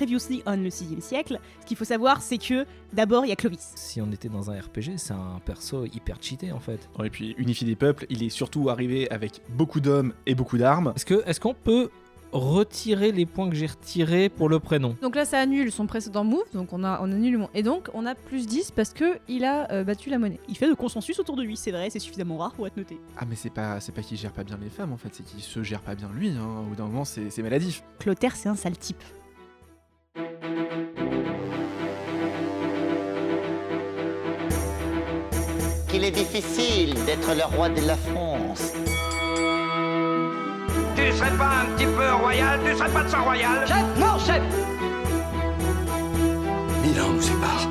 Previously on le 6 siècle. Ce qu'il faut savoir, c'est que d'abord, il y a Clovis. Si on était dans un RPG, c'est un perso hyper cheaté en fait. Et puis, unifier des peuples, il est surtout arrivé avec beaucoup d'hommes et beaucoup d'armes. Est-ce qu'on peut retirer les points que j'ai retirés pour le prénom? Donc là, ça annule son précédent move, donc on, a, on annule mon... Et donc, on a plus 10 parce que il a euh, battu la monnaie. Il fait le consensus autour de lui, c'est vrai, c'est suffisamment rare pour être noté. Ah, mais c'est pas, c'est pas qu'il gère pas bien les femmes en fait, c'est qu'il se gère pas bien lui. Hein. Au bout d'un moment, c'est c'est maladif. Clotaire, c'est un sale type. Qu'il est difficile d'être le roi de la France. Tu serais pas un petit peu royal Tu serais pas de sang royal Chef Non, chef Mille ans nous séparent.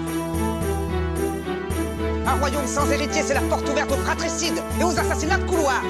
Un royaume sans héritier, c'est la porte ouverte aux fratricides et aux assassinats de couloir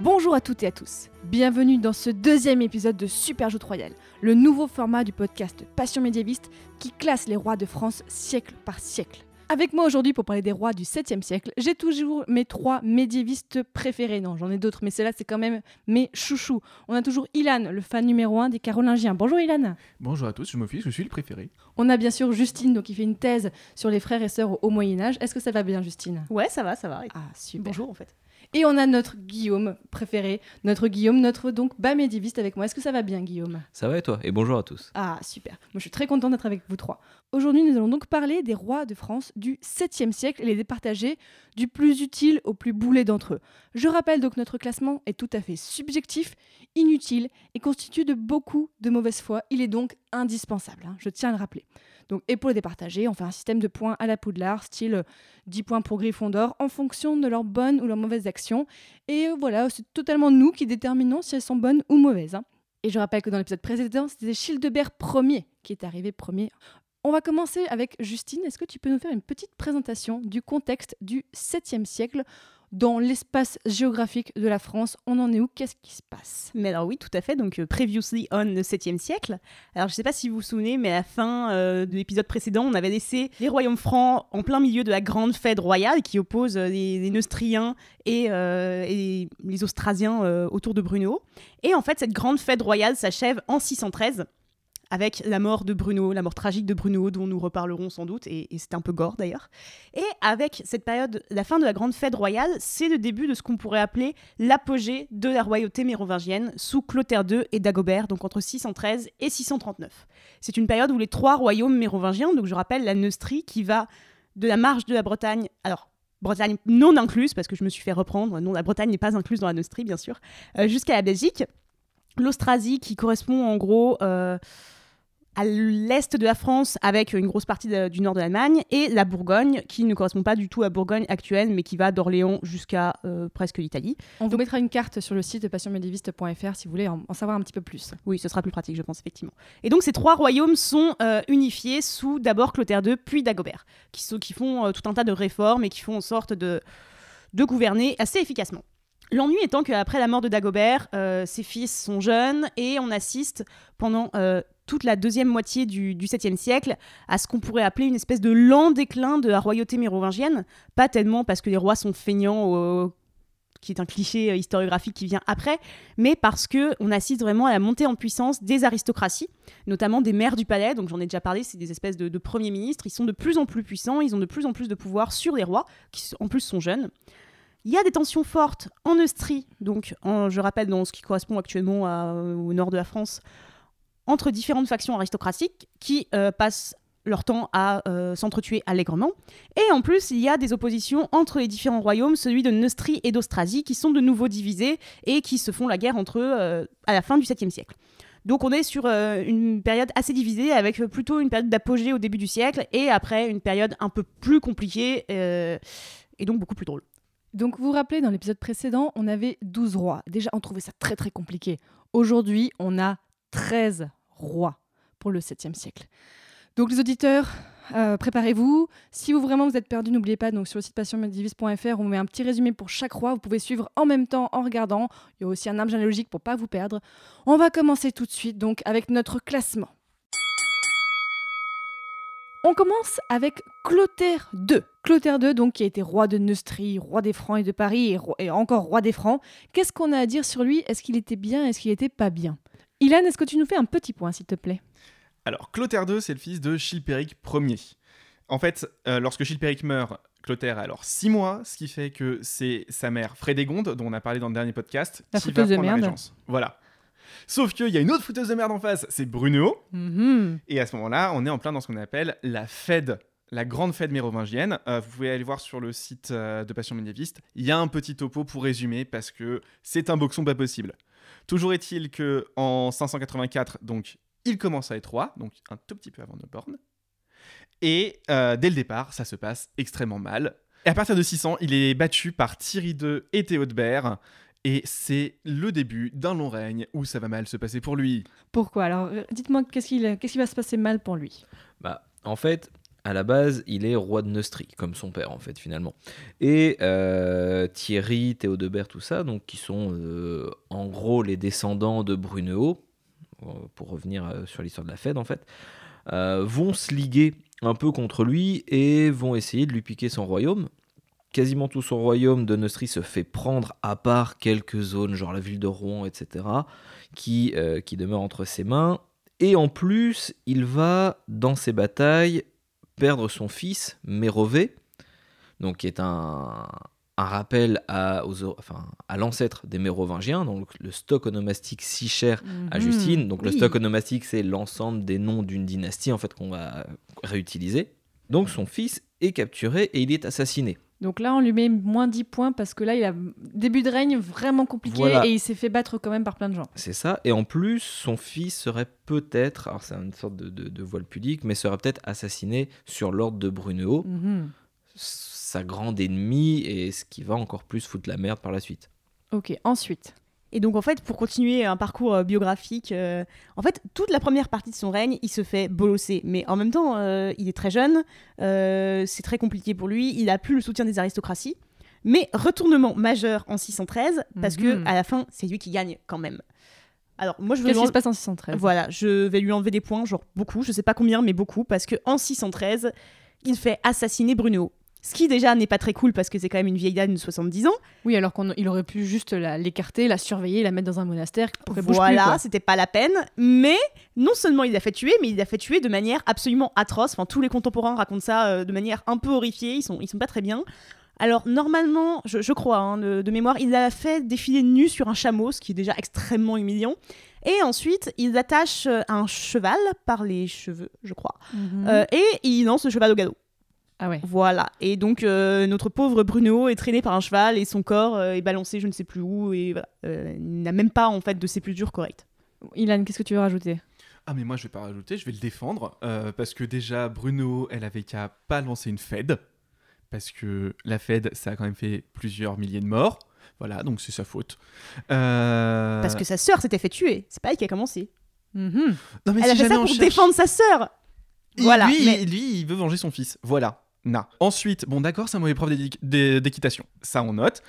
Bonjour à toutes et à tous. Bienvenue dans ce deuxième épisode de Super Joute Royale, le nouveau format du podcast Passion médiéviste qui classe les rois de France siècle par siècle. Avec moi aujourd'hui pour parler des rois du 7e siècle, j'ai toujours mes trois médiévistes préférés. Non, j'en ai d'autres, mais ceux-là, c'est quand même mes chouchous. On a toujours Ilan, le fan numéro un des Carolingiens. Bonjour Ilan. Bonjour à tous, je m'office, je suis le préféré. On a bien sûr Justine, donc qui fait une thèse sur les frères et sœurs au Haut Moyen-Âge. Est-ce que ça va bien, Justine? Ouais, ça va, ça va. Ah, super. Bonjour en fait. Et on a notre Guillaume préféré, notre Guillaume, notre donc bas médiéviste avec moi. Est-ce que ça va bien, Guillaume? Ça va et toi? Et bonjour à tous. Ah, super. Moi, je suis très contente d'être avec vous trois. Aujourd'hui, nous allons donc parler des rois de France du 7e siècle et les départager du plus utile au plus boulet d'entre eux. Je rappelle donc que notre classement est tout à fait subjectif, inutile et constitué de beaucoup de mauvaise foi. Il est donc indispensable, hein, je tiens à le rappeler. Donc, les départager, on fait un système de points à la poudlard, style euh, 10 points pour Gryffondor, en fonction de leurs bonnes ou leurs mauvaises actions. Et euh, voilà, c'est totalement nous qui déterminons si elles sont bonnes ou mauvaises. hein. Et je rappelle que dans l'épisode précédent, c'était Childebert Ier qui est arrivé premier. On va commencer avec Justine. Est-ce que tu peux nous faire une petite présentation du contexte du 7e siècle dans l'espace géographique de la France On en est où? Qu'est-ce qui se passe? Mais alors oui, tout à fait. Donc euh, previously on le 7e siècle. Alors je sais pas si vous vous souvenez, mais à la fin euh, de l'épisode précédent, on avait laissé les royaumes francs en plein milieu de la grande fête royale qui oppose euh, les, les Neustriens et, et les Austrasiens autour de Bruno. Et en fait, cette grande fête royale s'achève en 613 avec la mort de Bruno, la mort tragique de Bruno, dont nous reparlerons sans doute, et, c'est un peu gore d'ailleurs. Et avec cette période, la fin de la grande fête royale, c'est le début de ce qu'on pourrait appeler l'apogée de la royauté mérovingienne sous Clotaire II et Dagobert, donc entre 613 et 639. C'est une période où les trois royaumes mérovingiens, donc je rappelle la Neustrie qui va de la marge de la Bretagne, alors Bretagne non incluse, parce que je me suis fait reprendre, non, la Bretagne n'est pas incluse dans la Neustrie, bien sûr, euh, jusqu'à la Belgique. L'Austrasie qui correspond en gros euh, à l'est de la France avec une grosse partie de- du nord de l'Allemagne et la Bourgogne qui ne correspond pas du tout à la Bourgogne actuelle mais qui va d'Orléans jusqu'à euh, presque l'Italie. On vous mettra une carte sur le site passionmédiéviste.fr si vous voulez en, en savoir un petit peu plus. Oui, ce sera plus pratique, je pense, effectivement. Et donc, ces trois royaumes sont euh, unifiés sous d'abord Clotaire II, puis Dagobert, qui, sont- qui font euh, tout un tas de réformes et qui font en sorte de, de gouverner assez efficacement. L'ennui étant qu'après la mort de Dagobert, euh, ses fils sont jeunes et on assiste pendant euh, toute la deuxième moitié du, 7e siècle à ce qu'on pourrait appeler une espèce de lent déclin de la royauté mérovingienne. Pas tellement parce que les rois sont feignants, qui est un cliché euh, historiographique qui vient après, mais parce que on assiste vraiment à la montée en puissance des aristocraties, notamment des maires du palais. Donc j'en ai déjà parlé, c'est des espèces de, de premiers ministres. Ils sont de plus en plus puissants, ils ont de plus en plus de pouvoir sur les rois, qui en plus sont jeunes. Il y a des tensions fortes en Neustrie, donc je rappelle dans ce qui correspond actuellement à- au nord de la France, entre différentes factions aristocratiques qui euh, passent leur temps à euh, s'entretuer allègrement. Et en plus, il y a des oppositions entre les différents royaumes, celui de Neustrie et d'Austrasie, qui sont de nouveau divisés et qui se font la guerre entre eux euh, à la fin du 7e siècle. Donc on est sur euh, une période assez divisée, avec euh, plutôt une période d'apogée au début du siècle, et après une période un peu plus compliquée, euh, et donc beaucoup plus drôle. Donc vous vous rappelez, dans l'épisode précédent, on avait 12 rois. Déjà, on trouvait ça très très compliqué. Aujourd'hui, on a 13 rois pour le 7e siècle. Donc les auditeurs, euh, préparez-vous. Si vous vraiment vous êtes perdu, n'oubliez pas, donc sur le site passionmedivise.fr, on met un petit résumé pour chaque roi. Vous pouvez suivre en même temps en regardant. Il y a aussi un arbre généalogique pour pas vous perdre. On va commencer tout de suite donc avec notre classement. On commence avec Clotaire II. Clotaire II, donc, qui a été roi de Neustrie, roi des Francs et de Paris, et, roi- et encore roi des Francs. Qu'est-ce qu'on a à dire sur lui? Est-ce qu'il était bien? Est-ce qu'il était pas bien? Ilan, est-ce que tu nous fais un petit point, s'il te plaît? Alors, Clotaire II, c'est le fils de Chilpéric Ier. En fait, euh, lorsque Chilpéric meurt, Clotaire a alors 6 mois, ce qui fait que c'est sa mère Frédégonde, dont on a parlé dans le dernier podcast, La qui va fouteuse de prendre la merde. régence. Voilà. Sauf qu'il y a une autre fouteuse de merde en face, c'est Bruno. Mhm. Et à ce moment-là, on est en plein dans ce qu'on appelle la Fed, la grande fête mérovingienne. Euh, vous pouvez aller voir sur le site euh, de Passion médiéviste. Il y a un petit topo pour résumer parce que c'est un boxon pas possible. Toujours est-il que en 584, donc, il commence à être roi, donc un tout petit peu avant Neuborn. Et euh, dès le départ, ça se passe extrêmement mal. Et à partir de 600, il est battu par Thierry II et Théodebert. Et c'est le début d'un long règne où ça va mal se passer pour lui. Pourquoi? Alors, dites-moi, qu'est-ce qui va se passer mal pour lui? Bah, en fait, à la base, il est roi de Neustrie, comme son père, en fait, finalement. Et euh, Thierry, Théodebert, tout ça, donc qui sont euh, en gros les descendants de Brunehaut, euh, pour revenir sur l'histoire de la Fed, en fait, vont se liguer un peu contre lui et vont essayer de lui piquer son royaume. Quasiment tout son royaume de Neustrie se fait prendre, à part quelques zones, genre la ville de Rouen, etc., qui, qui demeurent entre ses mains. Et en plus, il va, dans ses batailles, perdre son fils, Mérové, donc qui est un, un rappel à, aux or- enfin, à l'ancêtre des Mérovingiens, donc le stock onomastique si cher à Mhm. Justine. Donc le stock onomastique, c'est l'ensemble des noms d'une dynastie en fait qu'on va réutiliser. Donc son fils est capturé et il est assassiné. Donc là, on lui met moins 10 points parce que là, il a début de règne vraiment compliqué Voilà. et il s'est fait battre quand même par plein de gens. C'est ça. Et en plus, son fils serait peut-être, alors c'est une sorte de, de- de voile pudique, mais serait peut-être assassiné sur l'ordre de Brunehaut, Mhm. sa grande ennemie, et ce qui va encore plus foutre la merde par la suite. Ok, ensuite. Et donc en fait, pour continuer un parcours euh, biographique, euh, en fait, toute la première partie de son règne, il se fait bolosser. Mais en même temps, euh, il est très jeune, c'est très compliqué pour lui, il a plus le soutien des aristocraties. Mais retournement majeur en 613, parce que Mhm. à la fin, c'est lui qui gagne quand même. Alors moi, je veux Qu'est-ce qui se passe en 613 Voilà, je vais lui enlever des points, genre beaucoup, je sais pas combien, mais beaucoup, parce que en 613, il fait assassiner Bruno. Ce qui déjà n'est pas très cool parce que c'est quand même une vieille dame de 70 ans. Oui, alors qu'il aurait pu juste l'écarter, la surveiller, la mettre dans un monastère pour. Voilà, c'était pas la peine. Mais non seulement il l'a fait tuer, mais il l'a fait tuer de manière absolument atroce. Enfin, tous les contemporains racontent ça euh, de manière un peu horrifiée. Ils sont, ils sont pas très bien. Alors normalement, je, je crois, hein, de, de mémoire, il l'a fait défiler nu sur un chameau, ce qui est déjà extrêmement humiliant. Et ensuite, il attache euh, un cheval par les cheveux, je crois, Mhm. Euh, et il lance le cheval au galop. Ah ouais. Voilà. Et donc, euh, notre pauvre Bruno est traîné par un cheval et son corps euh, est balancé je ne sais plus où. Et voilà. Euh, il n'a même pas, en fait, de sépulture correcte. Ilan, qu'est-ce que tu veux rajouter? Ah mais moi je vais pas rajouter, je vais le défendre euh, parce que déjà Bruno, elle avait qu'à pas lancer une Fed parce que la Fed ça a quand même fait plusieurs milliers de morts. Voilà, donc c'est sa faute. Euh, Parce que sa sœur s'était fait tuer. C'est pas elle qui a commencé. Mhm. non, mais elle si a fait ça pour cherche- défendre sa sœur. Il- Voilà. Lui, mais- lui, il veut venger son fils. Voilà. Ensuite, bon d'accord, c'est un mauvais prof d'équitation. Ça on note.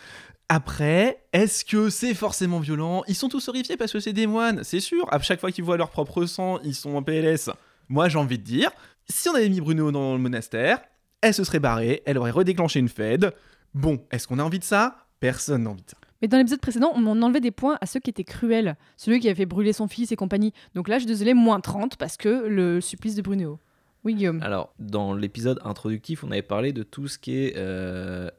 Après, est-ce que c'est forcément violent? Ils sont tous horrifiés parce que c'est des moines, c'est sûr. À chaque fois qu'ils voient leur propre sang, ils sont en PLS. Moi, j'ai envie de dire, si on avait mis Bruno dans le monastère, elle se serait barrée, elle aurait redéclenché une Fed. Bon, est-ce qu'on a envie de ça? Personne n'a envie de ça. Mais dans l'épisode précédent, on en enlevait des points à ceux qui étaient cruels. Celui qui avait fait brûler son fils et compagnie. Donc là, je suis désolée, moins 30 parce que le supplice de Bruno. Alors, dans l'épisode introductif, on avait parlé de tout ce qui est, euh,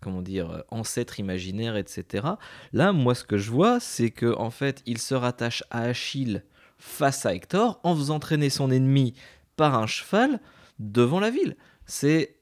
comment dire, euh, ancêtre imaginaire, etc. Là, moi, ce que je vois, c'est que en fait, il se rattache à Achille face à Hector en faisant traîner son ennemi par un cheval devant la ville. C'est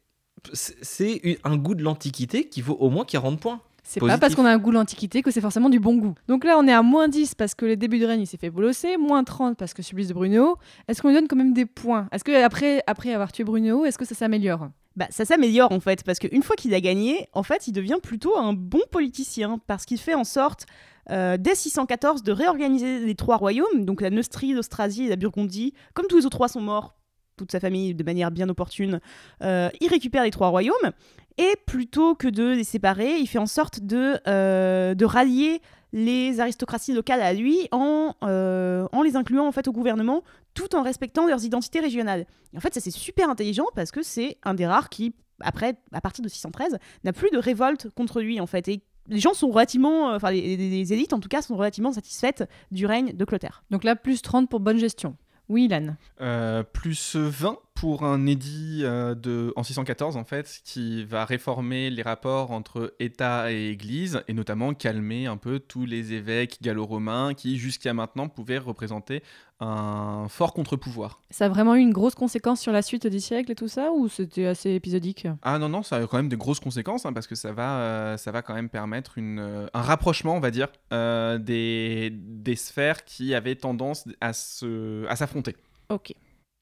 c'est- un goût de l'Antiquité qui vaut au moins 40 points. C'est pas parce qu'on a un goût l'Antiquité que c'est forcément du bon goût. Donc là, on est à moins 10 parce que les débuts de règne, il s'est fait bolosser, moins 30 parce que supplice de Bruno. Est-ce qu'on lui donne quand même des points? Est-ce que après, après avoir tué Bruno, est-ce que ça s'améliore? Bah, ça s'améliore en fait, parce qu'une fois qu'il a gagné, en fait, il devient plutôt un bon politicien, parce qu'il fait en sorte, euh, dès 614, de réorganiser les trois royaumes, donc la Neustrie, l'Austrasie et la Burgondie. Comme tous les autres rois sont morts, toute sa famille de manière bien opportune, euh, il récupère les trois royaumes, et plutôt que de les séparer, il fait en sorte de, euh, rallier les aristocraties locales à lui en, euh, en les incluant en fait au gouvernement tout en respectant leurs identités régionales. Et en fait, ça c'est super intelligent parce que c'est un des rares qui après, à partir de 613, n'a plus de révolte contre lui en fait. Et les gens sont relativement, euh, enfin les- les élites en tout cas sont relativement satisfaites du règne de Clotaire. Donc là, plus 30 pour bonne gestion. Oui, Ilan. Euh, plus 20 pour un édit euh, de, en 614 en fait, qui va réformer les rapports entre État et Église et notamment calmer un peu tous les évêques gallo-romains qui jusqu'à maintenant pouvaient représenter un fort contre-pouvoir. Ça a vraiment eu une grosse conséquence sur la suite des siècles et tout ça ou c'était assez épisodique? Ah non, non, ça a quand même des grosses conséquences hein, parce que ça va, euh, ça va quand même permettre une, euh, un rapprochement, on va dire, euh, des, des sphères qui avaient tendance à se- à s'affronter. Ok.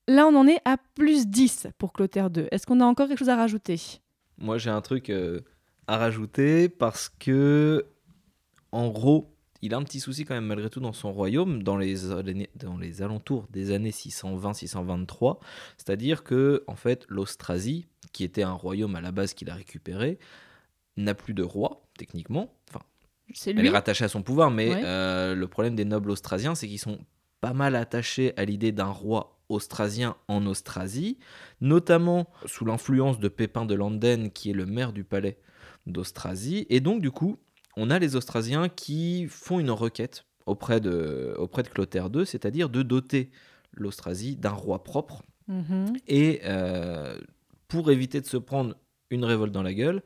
Là, on en est à plus 10 pour Clotaire II. Est-ce qu'on a encore quelque chose à rajouter? Moi, j'ai un truc euh, à rajouter parce que, en gros, il a un petit souci quand même malgré tout dans son royaume, dans les, dans les alentours des années 620-623. C'est-à-dire que, en fait, l'Austrasie, qui était un royaume à la base qu'il a récupéré, n'a plus de roi, techniquement. Enfin, C'est elle est rattachée à son pouvoir, mais Ouais. euh, le problème des nobles austrasiens, c'est qu'ils sont pas mal attachés à l'idée d'un roi austrasien en Austrasie, notamment sous l'influence de Pépin de Landen, qui est le maire du palais d'Austrasie. Et donc, du coup, on a les Austrasiens qui font une requête auprès de, auprès de Clotaire II, c'est-à-dire de doter l'Austrasie d'un roi propre. Mhm. Et euh, pour éviter de se prendre une révolte dans la gueule,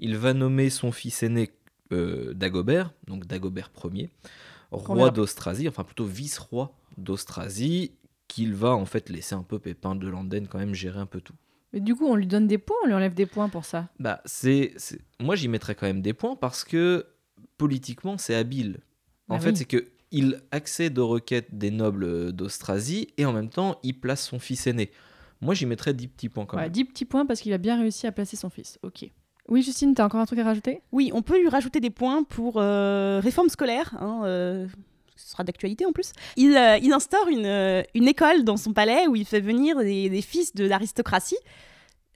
il va nommer son fils aîné euh, Dagobert, donc Dagobert Ier, roi d'Austrasie, enfin plutôt vice-roi d'Austrasie, qu'il va en fait laisser un peu Pépin de Landen quand même gérer un peu tout. Mais du coup, on lui donne des points, on lui enlève des points pour ça. Bah, c'est, c'est- Moi, j'y mettrais quand même des points parce que politiquement, c'est habile. En Ah fait, oui. c'est que il accède aux requêtes des nobles d'Austrasie et en même temps, il place son fils aîné. Moi, j'y mettrais 10 petits points quand Ouais, même. 10 petits points parce qu'il a bien réussi à placer son fils. Ok. Oui, Justine, t'as encore un truc à rajouter? Oui, on peut lui rajouter des points pour euh, réforme scolaire. hein, euh, ce sera d'actualité en plus. Il, euh, il instaure une, euh, une école dans son palais où il fait venir des, des fils de l'aristocratie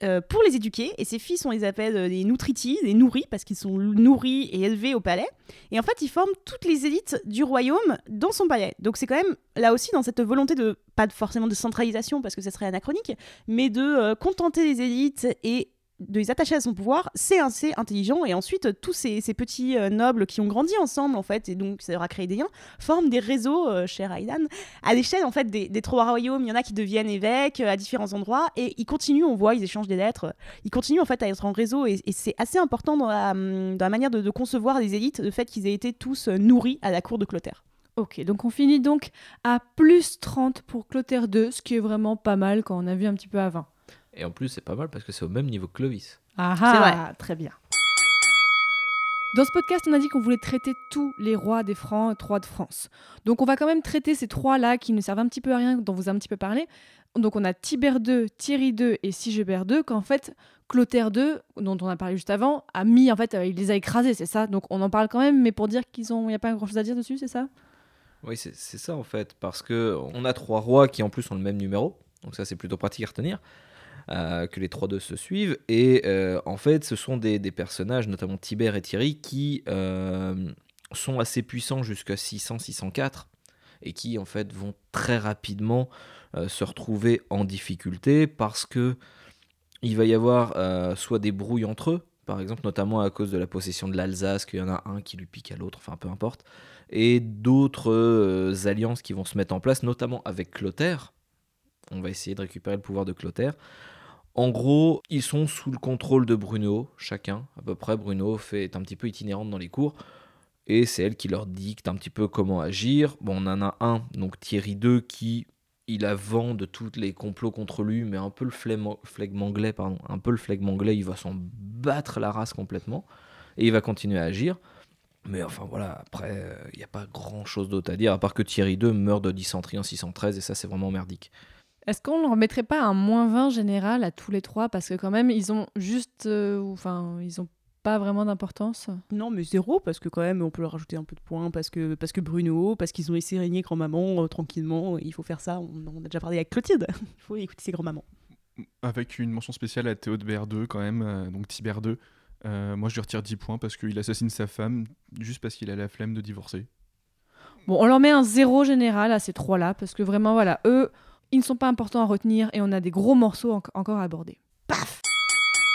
euh, pour les éduquer. Et ces fils, on les appelle euh, des nutriti, des nourris, parce qu'ils sont nourris et élevés au palais. Et en fait, il forme toutes les élites du royaume dans son palais. Donc c'est quand même là aussi dans cette volonté de, pas forcément de centralisation, parce que ça serait anachronique, mais de euh, contenter les élites et de les attacher à son pouvoir, c'est assez intelligent. Et ensuite, tous ces, petits euh, nobles qui ont grandi ensemble, en fait, et donc ça leur a créé des liens, forment des réseaux, euh, cher Aidan, à l'échelle, en fait, des, trois royaumes. Il y en a qui deviennent évêques euh, à différents endroits, et ils continuent, on voit, ils échangent des lettres, ils continuent, en fait, à être en réseau, et, c'est assez important dans la, manière de, de concevoir les élites, le fait qu'ils aient été tous euh, nourris à la cour de Clotaire. Ok, donc on finit donc à plus 30 pour Clotaire II, ce qui est vraiment pas mal quand on a vu un petit peu avant. Et en plus, c'est pas mal parce que c'est au même niveau que Clovis. Ah C'est ah, très bien. Dans ce podcast, on a dit qu'on voulait traiter tous les rois des Francs, trois de France. Donc on va quand même traiter ces trois-là qui ne servent un petit peu à rien, dont vous avez un petit peu parlé. Donc on a Tibère II, Thierry II et Sigebert II, qu'en fait Clotaire II, dont on a parlé juste avant, a mis, en fait, euh, il les a écrasés, c'est ça? Donc on en parle quand même, mais pour dire qu'ils ont, il n'y a pas grand-chose à dire dessus, c'est ça? Oui, c'est c'est ça en fait, parce que on a trois rois qui en plus ont le même numéro, donc ça c'est plutôt pratique à retenir, euh, que les trois deux se suivent, et euh, en fait ce sont des, des personnages, notamment Tibère et Thierry, qui euh, sont assez puissants jusqu'à 600-604, et qui en fait vont très rapidement se retrouver en difficulté, parce que il va y avoir soit des brouilles entre eux, par exemple, notamment à cause de la possession de l'Alsace, qu'il y en a un qui lui pique à l'autre, enfin peu importe et d'autres alliances qui vont se mettre en place, notamment avec Clotaire. On va essayer de récupérer le pouvoir de Clotaire. En gros, ils sont sous le contrôle de Bruno, chacun, à peu près. Bruno fait, un petit peu itinérante dans les cours, et c'est elle qui leur dicte un petit peu comment agir. Bon, on en a un, donc Thierry II, qui il a vent de tous les complots contre lui, mais un peu le flegme, anglais, pardon, un peu le flegme anglais, il va s'en battre la race complètement, et il va continuer à agir. Mais enfin voilà, après, il n'y a pas grand chose d'autre à dire, à part que Thierry II meurt de dysenterie en 613, et ça c'est vraiment merdique. Est-ce qu'on leur mettrait pas un moins 20 général à tous les trois? Parce que quand même, ils ont juste... euh, Enfin, ils ont pas vraiment d'importance. Non, mais zéro, parce que quand même, on peut leur rajouter un peu de points, parce que, parce que Bruno, parce qu'ils ont laissé régner grand-maman euh, tranquillement, il faut faire ça, on, on a déjà parlé avec Clotilde, il faut écouter ses grands-mamans. Avec une mention spéciale à Théodebert II, quand même, euh, donc Tibère II. Euh, moi, je lui retire 10 points parce qu'il assassine sa femme juste parce qu'il a la flemme de divorcer. Bon, on leur met un zéro général à ces trois-là, parce que vraiment, voilà, eux, ils ne sont pas importants à retenir et on a des gros morceaux en- encore à aborder. Paf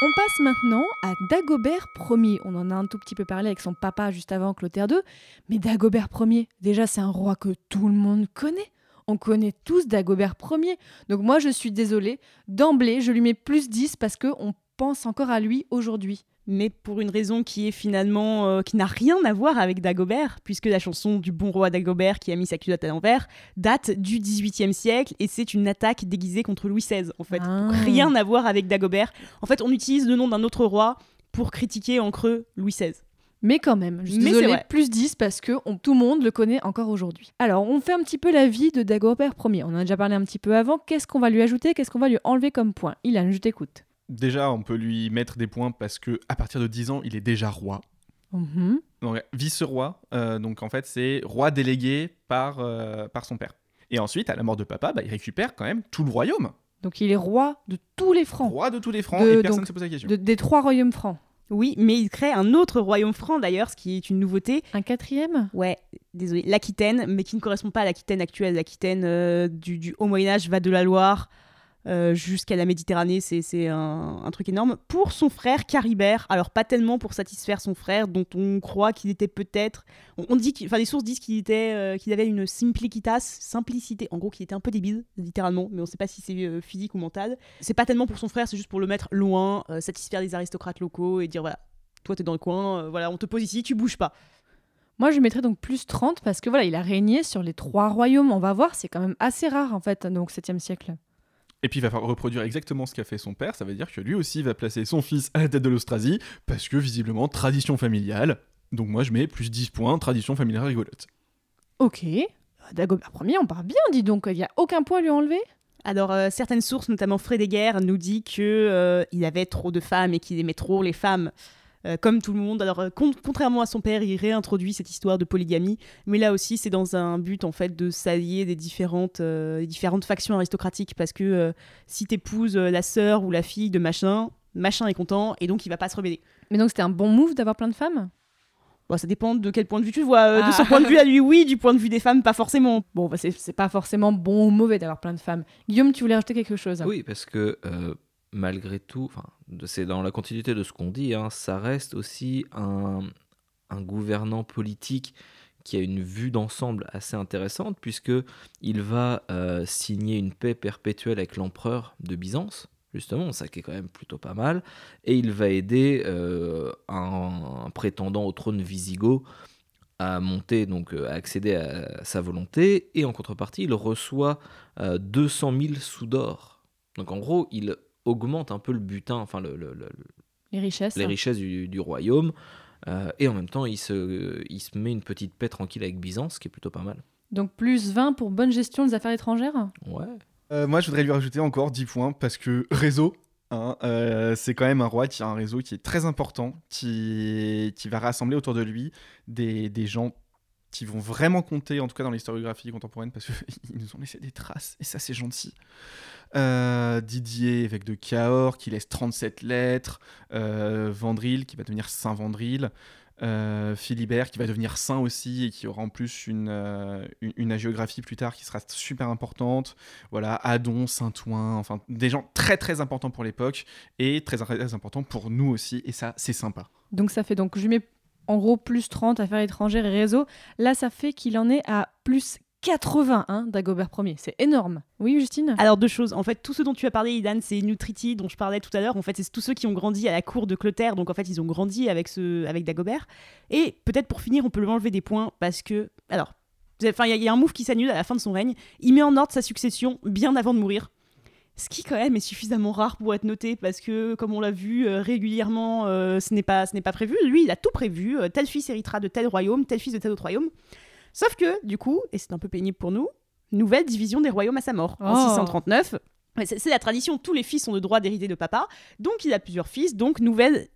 On passe maintenant à Dagobert Ier. On en a un tout petit peu parlé avec son papa juste avant Clotaire II. Mais Dagobert Ier, déjà, c'est un roi que tout le monde connaît. On connaît tous Dagobert Ier. Donc moi, je suis désolée. D'emblée, je lui mets plus 10 parce qu'on pense encore à lui aujourd'hui. Mais pour une raison qui est finalement euh, qui n'a rien à voir avec Dagobert, puisque la chanson du bon roi Dagobert qui a mis sa culotte à l'envers date du XVIIIe siècle et c'est une attaque déguisée contre Louis XVI en fait. Ah. Rien à voir avec Dagobert. En fait, on utilise le nom d'un autre roi pour critiquer en creux Louis XVI. Mais quand même, je suis désolée, plus 10 parce que on- tout le monde le connaît encore aujourd'hui. Alors, on fait un petit peu la vie de Dagobert Ier. On en a déjà parlé un petit peu avant. Qu'est-ce qu'on va lui ajouter? Qu'est-ce qu'on va lui enlever comme point? Ilan, je t'écoute. Déjà, on peut lui mettre des points parce que à partir de 10 ans, il est déjà roi. Mhm. Donc, vice-roi, euh, donc en fait, c'est roi délégué par, euh, par son père. Et ensuite, à la mort de papa, bah, il récupère quand même tout le royaume. Donc, il est roi de tous les francs, Roi de tous les francs, De- et personne donc, ne se pose la question. de- des trois royaumes francs. Oui, mais il crée un autre royaume franc d'ailleurs, ce qui est une nouveauté. Un quatrième? Ouais, désolé, l'Aquitaine, mais qui ne correspond pas à l'Aquitaine actuelle. L'Aquitaine euh, du, du Haut Moyen Âge va de la Loire euh, jusqu'à la Méditerranée, c'est un, un truc énorme. Pour son frère Caribert, alors pas tellement pour satisfaire son frère, dont on croit qu'il était peut-être... On, dit, enfin les sources disent qu'il était, euh, qu'il avait une simplicitas, simplicité, en gros qu'il était un peu débile, littéralement, mais on sait pas si c'est euh, physique ou mental. C'est pas tellement pour son frère, c'est juste pour le mettre loin, satisfaire les aristocrates locaux et dire voilà, toi t'es dans le coin, voilà, on te pose ici, tu bouges pas. Moi, je mettrais donc plus 30 parce que voilà, il a régné sur les trois royaumes. On va voir, c'est quand même assez rare en fait, donc 7e siècle. Et puis il va falloir reproduire exactement ce qu'a fait son père, ça veut dire que lui aussi va placer son fils à la tête de l'Austrasie, parce que visiblement, tradition familiale. Donc moi je mets plus 10 points, tradition familiale rigolote. Ok. Dagobert Ier, on part bien, dis donc. Il n'y a aucun point à lui enlever? Alors, euh, certaines sources, notamment Frédéguerre, nous dit que euh, il avait trop de femmes et qu'il aimait trop les femmes, euh, comme tout le monde. Alors, euh, con- contrairement à son père, il réintroduit cette histoire de polygamie, mais là aussi, c'est dans un but en fait de s'allier des différentes, euh, des différentes factions aristocratiques, parce que euh, si t'épouses la sœur ou la fille de machin, machin est content et donc il va pas se rebeller. Mais donc, c'était un bon move d'avoir plein de femmes? Bon, ça dépend de quel point de vue tu le vois. Euh, Ah. De son point de vue à lui, oui. Du point de vue des femmes, pas forcément. Bon, bah, c'est pas forcément bon ou mauvais d'avoir plein de femmes. Guillaume, tu voulais rajouter quelque chose? Oui, parce que euh, malgré tout, c'est dans la continuité de ce qu'on dit, hein, ça reste aussi un, gouvernant politique qui a une vue d'ensemble assez intéressante, puisque il va euh, signer une paix perpétuelle avec l'empereur de Byzance, justement, ça qui est quand même plutôt pas mal, et il va aider euh, un, prétendant au trône wisigoth à monter, donc euh, à accéder à sa volonté, et en contrepartie, il reçoit euh, 200 000 sous d'or. Donc en gros, il augmente un peu le butin, enfin le- le- le- Les richesses les richesses du, du royaume, euh, et en même temps, il se, il se met une petite paix tranquille avec Byzance, ce qui est plutôt pas mal. Donc, plus 20 pour bonne gestion des affaires étrangères? Ouais. Euh, moi je voudrais lui rajouter encore 10 points, parce que réseau, hein, euh, c'est quand même un roi qui a un réseau qui est très important, qui, qui va rassembler autour de lui des, des gens qui vont vraiment compter, en tout cas dans l'historiographie contemporaine, parce qu'ils nous ont laissé des traces, et ça c'est gentil. Euh, Didier, évêque de Cahors, qui laisse 37 lettres. Euh, Vandril, qui va devenir Saint Vandril. Euh, Philibert, qui va devenir saint aussi, et qui aura en plus une, euh, une, hagiographie plus tard qui sera super importante. Voilà, Adon, Saint-Ouen, enfin des gens très très importants pour l'époque, et très, très importants pour nous aussi, et ça c'est sympa. Donc, ça fait donc, je mets en gros plus 30 affaires étrangères et réseau. Là, ça fait qu'il en est à plus 81 hein, Dagobert Ier. C'est énorme. Oui, Justine? Alors deux choses. En fait, tous ceux dont tu as parlé, Idan, c'est Nutriti dont je parlais tout à l'heure. En fait, c'est tous ceux qui ont grandi à la cour de Clotaire. Donc en fait, ils ont grandi avec ce, avec Dagobert. Et peut-être pour finir, on peut lui enlever des points parce que, alors, il y, y a un move qui s'annule à la fin de son règne. Il met en ordre sa succession bien avant de mourir. Ce qui quand même est suffisamment rare pour être noté parce que, comme on l'a vu euh, régulièrement, euh, ce n'est pas, ce n'est pas prévu. Lui, il a tout prévu. Euh, tel fils héritera de tel royaume, tel fils de tel autre royaume. Sauf que, du coup, et c'est un peu pénible pour nous, nouvelle division des royaumes à sa mort en Oh. 639. Ouais, C'est la tradition, tous les fils ont le droit d'hériter de papa, donc il a plusieurs fils, donc nouvelle,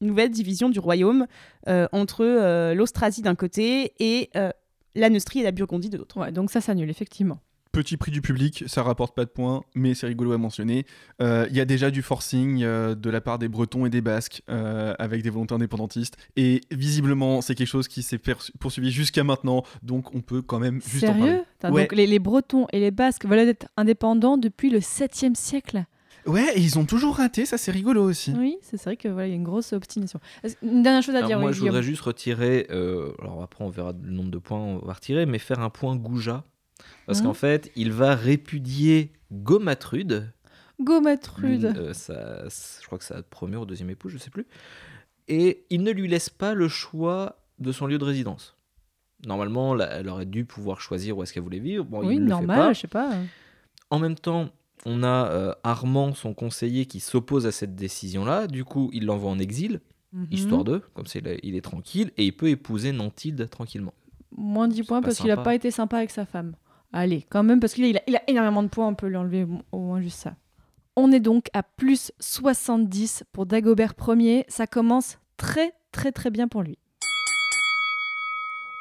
nouvelle division du royaume euh, entre l'Austrasie d'un côté et la Neustrie et la Burgondie de l'autre. Ouais, donc ça s'annule, effectivement. Petit prix du public, ça rapporte pas de points, mais c'est rigolo à mentionner. Euh, Il y a déjà du forcing euh, de la part des Bretons et des Basques euh, avec des volontés indépendantistes. Et visiblement, c'est quelque chose qui s'est poursuivi jusqu'à maintenant, donc on peut quand même juste en parler. Sérieux Attends, Ouais. Donc les, les Bretons et les Basques veulent être indépendants depuis le 7e siècle. Ouais, et ils ont toujours raté, ça c'est rigolo aussi. Oui, c'est vrai que voilà, il y a une grosse obstination. Une dernière chose à Alors, dire. moi, oui, je Guillaume. voudrais juste retirer. euh, alors après, on verra le nombre de points on va retirer, mais faire un point Gouja. Parce qu'en fait, il va répudier Gomatrude. Gomatrude. l'une, euh, je crois que sa première ou deuxième épouse, je sais plus. Et il ne lui laisse pas le choix de son lieu de résidence. Normalement, là, elle aurait dû pouvoir choisir où est-ce qu'elle voulait vivre. Bon, oui, il ne le fait normal, pas. je sais pas. En même temps, on a euh, Armand, son conseiller, qui s'oppose à cette décision-là. Du coup, il l'envoie en exil, Mhm. histoire de, comme ça il est- il est tranquille, et il peut épouser Nantilde tranquillement. Moins 10 points parce qu'il n'a pas été sympa avec sa femme. Allez, quand même, parce qu'il a, énormément de points, on peut lui enlever au moins juste ça. On est donc à plus 70 pour Dagobert Ier. Ça commence très très très bien pour lui.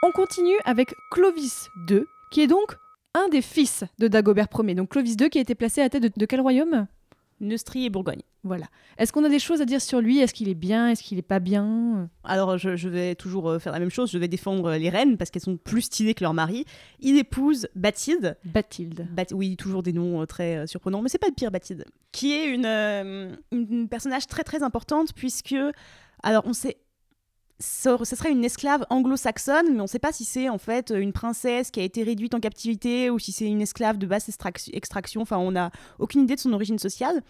On continue avec Clovis II, qui est donc un des fils de Dagobert Ier. Donc Clovis II qui a été placé à la tête de, de quel royaume? Neustrie et Bourgogne. Voilà. Est-ce qu'on a des choses à dire sur lui? Est-ce qu'il est bien? Est-ce qu'il est pas bien? Alors, je, je vais toujours euh, faire la même chose. Je vais défendre euh, les reines parce qu'elles sont plus stylées que leur mari. Il épouse Bathilde. Bathilde. Bat- oui, toujours des noms euh, très surprenants, mais c'est pas le pire Bathilde. Qui est une, euh, une, une personnage très très importante puisque, alors on sait, ce serait une esclave anglo-saxonne, mais on sait pas si c'est en fait une princesse qui a été réduite en captivité ou si c'est une esclave de basse extrac- extraction. Enfin, on n'a aucune idée de son origine sociale.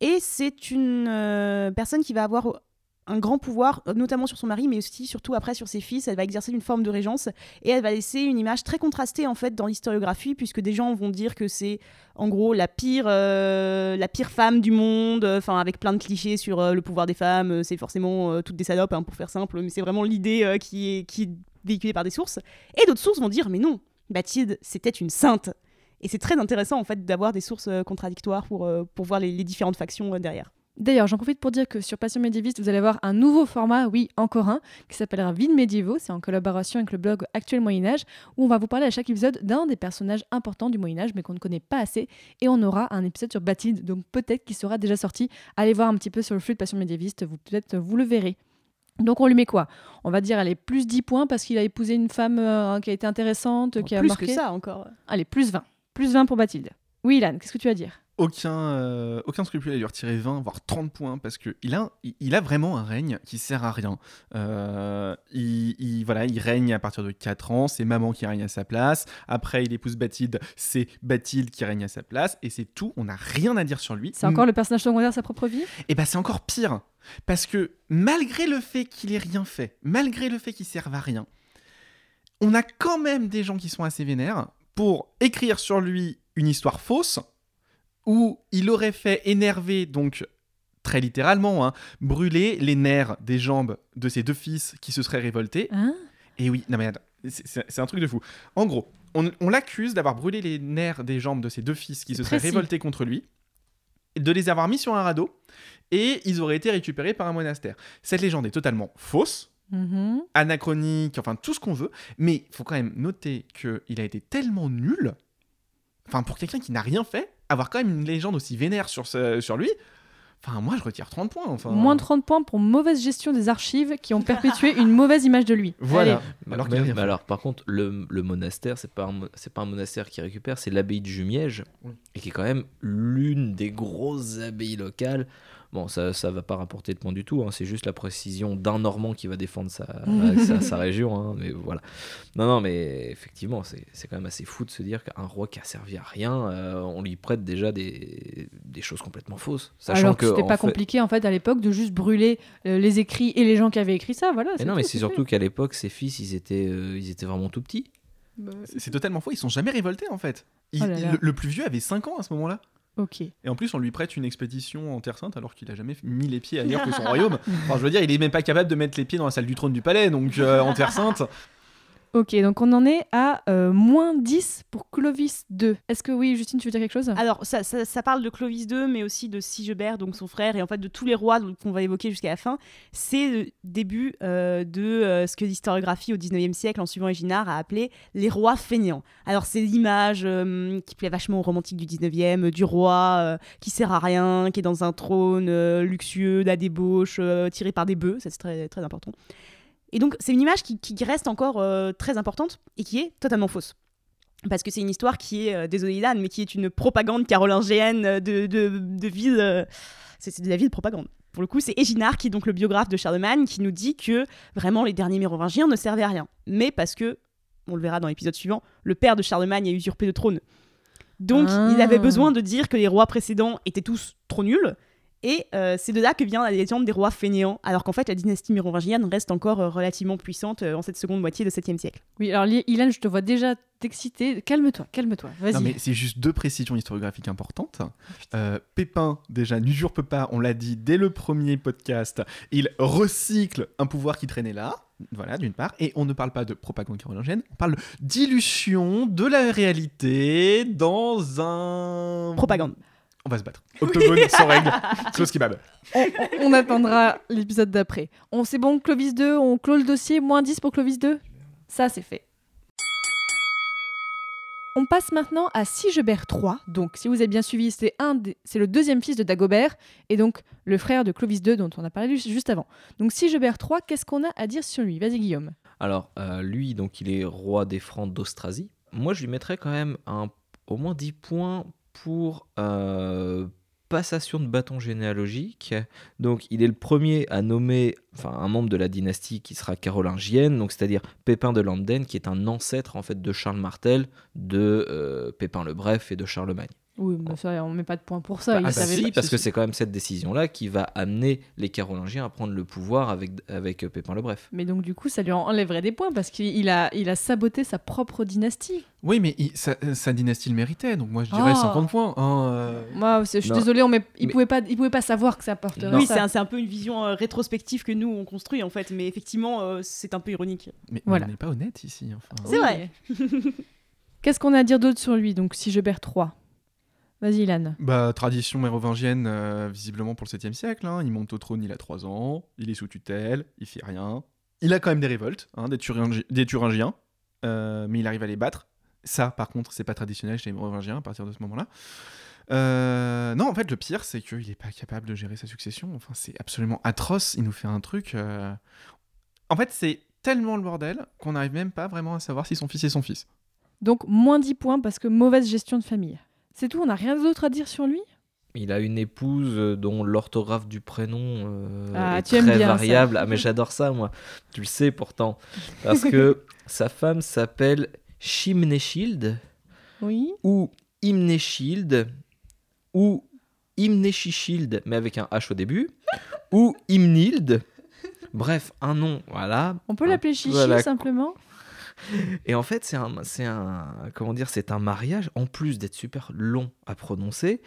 Et c'est une euh, personne qui va avoir un grand pouvoir, euh, notamment sur son mari, mais aussi surtout après sur ses fils. Elle va exercer une forme de régence et elle va laisser une image très contrastée en fait dans l'historiographie, puisque des gens vont dire que c'est en gros la pire, euh, la pire femme du monde, enfin avec plein de clichés sur euh, le pouvoir des femmes. c'est forcément toutes des salopes, hein, pour faire simple, mais c'est vraiment l'idée qui est qui véhiculée par des sources. Et d'autres sources vont dire mais non, Bathilde c'était une sainte. Et c'est très intéressant en fait d'avoir des sources contradictoires pour, pour voir les, différentes factions derrière. D'ailleurs, j'en profite pour dire que sur Passion médiéviste, vous allez avoir un nouveau format, oui, encore un, qui s'appellera Vide médiévaux. C'est en collaboration avec le blog Actuel Moyen-Âge, où on va vous parler à chaque épisode d'un des personnages importants du Moyen-Âge, mais qu'on ne connaît pas assez. Et on aura un épisode sur Bathilde, donc peut-être qu'il sera déjà sorti. Allez voir un petit peu sur le flux de Passion médiéviste, vous peut-être vous le verrez. Donc on lui met quoi? On va dire, allez, plus 10 points parce qu'il a épousé une femme euh, qui a été intéressante, qui a Plus marqué. que ça encore. Allez, plus 20. Plus 20 pour Bathilde. Oui, Ilan, qu'est-ce que tu vas dire? Aucun, euh, aucun scrupule à lui retirer 20, voire 30 points, parce que il a, il- a vraiment un règne qui sert à rien. Euh, il, il- voilà, il règne à partir de 4 ans, c'est maman qui règne à sa place. Après, il épouse Bathilde, c'est Bathilde qui règne à sa place, et c'est tout. On n'a rien à dire sur lui. C'est encore le personnage secondaire de sa propre vie? Et bah c'est encore pire. Parce que malgré le fait qu'il ait rien fait, malgré le fait qu'il serve à rien, on a quand même des gens qui sont assez vénères pour écrire sur lui une histoire fausse où il aurait fait énerver, donc très littéralement, hein, brûler les nerfs des jambes de ses deux fils qui se seraient révoltés. Hein? Et oui, non mais c'est- un truc de fou. En gros, on, on l'accuse d'avoir brûlé les nerfs des jambes de ses deux fils qui se seraient précis. révoltés contre lui, de les avoir mis sur un radeau, et ils auraient été récupérés par un monastère. Cette légende est totalement fausse, Mhm. anachronique, enfin tout ce qu'on veut, mais il faut quand même noter qu'il a été tellement nul, enfin pour quelqu'un qui n'a rien fait, avoir quand même une légende aussi vénère sur, ce- sur lui, enfin moi je retire 30 points. Enfin, Moins 30 points pour mauvaise gestion des archives qui ont perpétué une mauvaise image de lui. Voilà. Allez. Alors fait. alors par contre, le, le monastère, c'est pas un, pas un monastère qui récupère, c'est l'abbaye de Jumièges, Oui. et qui est quand même l'une des grosses abbayes locales. Bon, ça, ça va pas rapporter de points du tout, hein, c'est juste la précision d'un Normand qui va défendre sa, sa, sa région, hein, mais voilà. Non, non, mais effectivement, c'est c'est quand même assez fou de se dire qu'un roi qui a servi à rien, euh, on lui prête déjà des, des choses complètement fausses. Sachant Alors que que c'était pas fait- compliqué en fait à l'époque de juste brûler euh, les écrits et les gens qui avaient écrit ça, voilà. Mais non, mais c'est surtout qu'à l'époque, ses fils, ils étaient, euh, ils étaient vraiment tout petits. C'est c'est totalement faux, ils sont jamais révoltés en fait. Il- Oh là là. le, le plus vieux avait 5 ans à ce moment-là. Ok. Et en plus, on lui prête une expédition en Terre Sainte alors qu'il a jamais mis les pieds ailleurs que son royaume. Enfin, je veux dire, il est même pas capable de mettre les pieds dans la salle du trône du palais, donc euh, en Terre Sainte. Ok, donc on en est à euh, moins 10 pour Clovis II. Est-ce que oui, Justine, tu veux dire quelque chose? Alors, ça, parle de Clovis II, mais aussi de Sigebert, donc son frère, et en fait de tous les rois qu'on va évoquer jusqu'à la fin. C'est le début euh, de euh, ce que l'historiographie au 19e siècle, en suivant Éginard, a appelé les rois feignants. Alors, c'est l'image qui plaît vachement aux romantiques du 19e, euh, du roi qui sert à rien, qui est dans un trône luxueux, la débauche, tiré par des bœufs, ça c'est très, très important. Et donc, c'est une image qui, qui reste encore euh, très importante et qui est totalement fausse. parce que c'est une histoire qui est, euh, désolé Ilan, mais qui est une propagande carolingienne euh, de, de, de ville. euh, c'est de la vie de propagande. Pour le coup, c'est Éginard, qui est donc le biographe de Charlemagne, qui nous dit que vraiment les derniers mérovingiens ne servaient à rien. Mais parce que, on le verra dans l'épisode suivant, le père de Charlemagne a usurpé le trône. Donc Ah. il avait besoin de dire que les rois précédents étaient tous trop nuls. Et euh, c'est de là que vient la légende des rois fainéants, alors qu'en fait la dynastie mérovingienne reste encore euh, relativement puissante euh, en cette seconde moitié de 7e siècle. Oui, alors Ilan, je te vois déjà t'exciter. Calme-toi, calme-toi. Non, Vas-y. mais c'est juste deux précisions historiographiques importantes. Euh, Pépin, déjà, n'usurpe pas, on l'a dit dès le premier podcast, il recycle un pouvoir qui traînait là. Voilà, d'une part. Et on ne parle pas de propagande carolingienne, on parle d'illusion de la réalité dans un. Propagande. On va se battre. Octogone, sans règle, kebab. on, on- on attendra l'épisode d'après. On C'est bon, Clovis 2, on clôt le dossier. Moins 10 pour Clovis 2 Ça, c'est fait. On passe maintenant à Sigebert III. Donc, si vous avez bien suivi, c'est un des- c'est le deuxième fils de Dagobert et donc le frère de Clovis II dont on a parlé ju- juste avant. Donc, Sigebert III, qu'est-ce qu'on a à dire sur lui? Vas-y, Guillaume. Alors, euh, lui, donc, il est roi des Francs d'Austrasie. Moi, je lui mettrais quand même un, au moins 10 points pour euh, passation de bâton généalogique. Donc, il est le premier à nommer enfin, un membre de la dynastie qui sera carolingienne, c'est-à-dire Pépin de Landen, qui est un ancêtre en fait de Charles Martel, de euh, Pépin le Bref et de Charlemagne. Oui, mais ça, on met pas de point pour ça. Bah, il ah, savait si, pas. parce que c'est quand même cette décision-là qui va amener les Carolingiens à prendre le pouvoir avec, avec Pépin le Bref. Mais donc, du coup, ça lui enlèverait des points parce qu'il a, il a saboté sa propre dynastie. Oui, mais il- sa, sa dynastie le méritait, donc moi je dirais Ah. 50 points. hein, euh. Moi, c'est- je suis on met... il Mais- pouvait pas, il pouvait pas savoir que ça apporterait Non. Oui, ça. c'est un, peu une vision euh, rétrospective que nous on construit en fait, mais effectivement euh, c'est un peu ironique. Mais, mais Voilà. on n'est pas honnête ici. Enfin. C'est vrai. Qu'est-ce qu'on a à dire d'autre sur lui Donc, Sigebert III. Vas-y, Ilan. Bah, tradition mérovingienne, euh, visiblement pour le 7 siècle. hein. Il monte au trône, il a 3 ans. Il est sous tutelle, il fait rien. Il a quand même des révoltes, hein, des, Thuringi- des Thuringiens. euh, mais il arrive à les battre. Ça, par contre, c'est pas traditionnel chez les mérovingiens à partir de ce moment-là. Euh, non, en fait, le pire, c'est qu'il est pas capable de gérer sa succession. Enfin, c'est absolument atroce. Il nous fait un truc. En fait, c'est tellement le bordel qu'on n'arrive même pas vraiment à savoir si son fils est son fils. Donc, moins 10 points parce que mauvaise gestion de famille. C'est tout, on n'a rien d'autre à dire sur lui? Il a une épouse euh, dont l'orthographe du prénom euh, Ah, est tu très bien ça. variable. Ah, mais j'adore ça, moi. Tu le sais pourtant. Parce que sa femme s'appelle Shimneshild Oui. ou Imneshild ou Imneshishild, mais avec un H au début, ou Imnild. Bref, un nom, voilà. On peut l'appeler Chichi la simplement Et en fait, c'est un, un, comment dire, c'est un mariage en plus d'être super long à prononcer,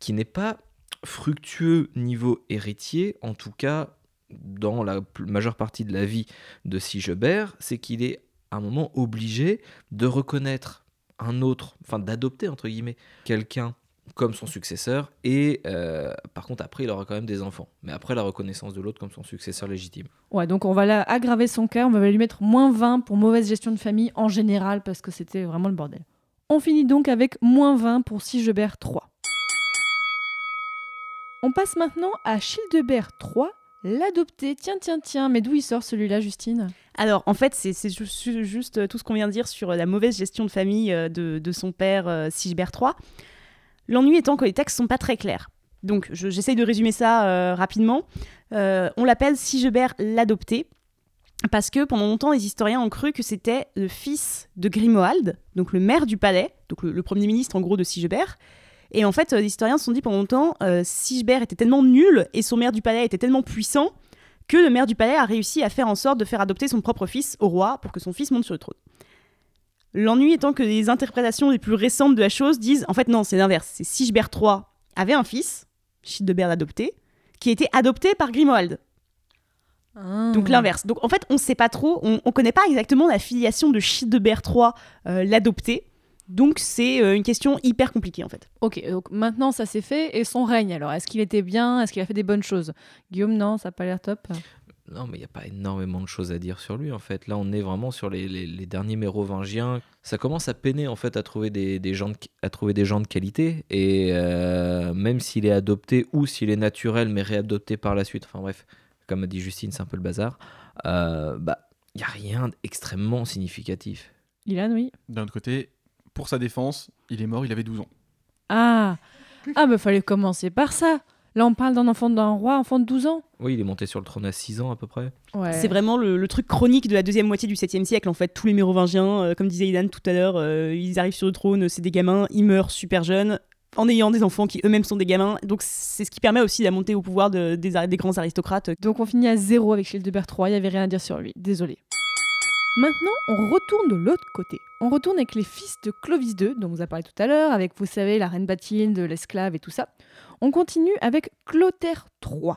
qui n'est pas fructueux niveau héritier, en tout cas dans la majeure partie de la vie de Sigebert, c'est qu'il est à un moment obligé de reconnaître un autre, enfin d'adopter entre guillemets quelqu'un comme son successeur, et euh, par contre après il aura quand même des enfants, mais après la reconnaissance de l'autre comme son successeur légitime. Ouais, donc on va là aggraver son cas, on va lui mettre moins 20 pour mauvaise gestion de famille en général parce que c'était vraiment le bordel. On finit donc avec moins 20 pour Sigebert III. On passe maintenant à Childebert III, l'adopté. Tiens, tiens, tiens, mais d'où il sort celui-là, Justine? Alors, en fait, c'est c'est ju- ju- juste tout ce qu'on vient de dire sur la mauvaise gestion de famille euh, de, de son père euh, Sigebert III. L'ennui étant que les textes sont pas très clairs. Donc, je- j'essaye de résumer ça euh, rapidement. Euh, on l'appelle Sigebert l'adopté parce que pendant longtemps, les historiens ont cru que c'était le fils de Grimoald, donc le maire du palais, donc le, premier ministre en gros de Sigebert. Et en fait, euh, les historiens se sont dit pendant longtemps, Sigebert était tellement nul et son maire du palais était tellement puissant que le maire du palais a réussi à faire en sorte de faire adopter son propre fils au roi pour que son fils monte sur le trône. L'ennui étant que les interprétations les plus récentes de la chose disent en fait non, c'est l'inverse. C'est Sigebert III avait un fils, Childebert l'adopté, qui a été adopté par Grimoald. Donc l'inverse. Donc en fait, on ne sait pas trop, on ne connaît pas exactement la filiation de Childebert III euh, l'adopté. Donc c'est euh, une question hyper compliquée en fait. Ok, donc maintenant ça s'est fait. Et son règne, alors, est-ce qu'il était bien? Est-ce qu'il a fait des bonnes choses? Guillaume, non, ça n'a pas l'air top. Non, mais il n'y a pas énormément de choses à dire sur lui, en fait. Là, on est vraiment sur les, les- les derniers mérovingiens. Ça commence à peiner, en fait, à trouver des, des gens, de, à trouver des gens de qualité. Et euh, même s'il est adopté ou s'il est naturel, mais réadopté par la suite, enfin bref, comme a dit Justine, c'est un peu le bazar, euh, bah, il n'y a rien d'extrêmement significatif. Ilan, oui. D'un autre côté, Pour sa défense, il est mort, il avait 12 ans. Ah, ah bah fallait commencer par ça. Là, on parle d'un enfant d'un roi, enfant de 12 ans. Oui, il est monté sur le trône à 6 ans à peu près. Ouais. C'est vraiment le, le truc chronique de la deuxième moitié du 7e siècle. En fait, tous les Mérovingiens, euh, comme disait Idan tout à l'heure, euh, ils arrivent sur le trône, c'est des gamins, ils meurent super jeunes en ayant des enfants qui eux-mêmes sont des gamins. Donc c'est ce qui permet aussi la montée au pouvoir de- des, des grands aristocrates. Donc on finit à zéro avec Childebert III, il n'y avait rien à dire sur lui, désolé. Maintenant, on retourne de l'autre côté. On retourne avec les fils de Clovis II, dont on vous a parlé tout à l'heure, avec, vous savez, la reine Bathilde, l'esclave et tout ça. On continue avec Clotaire III.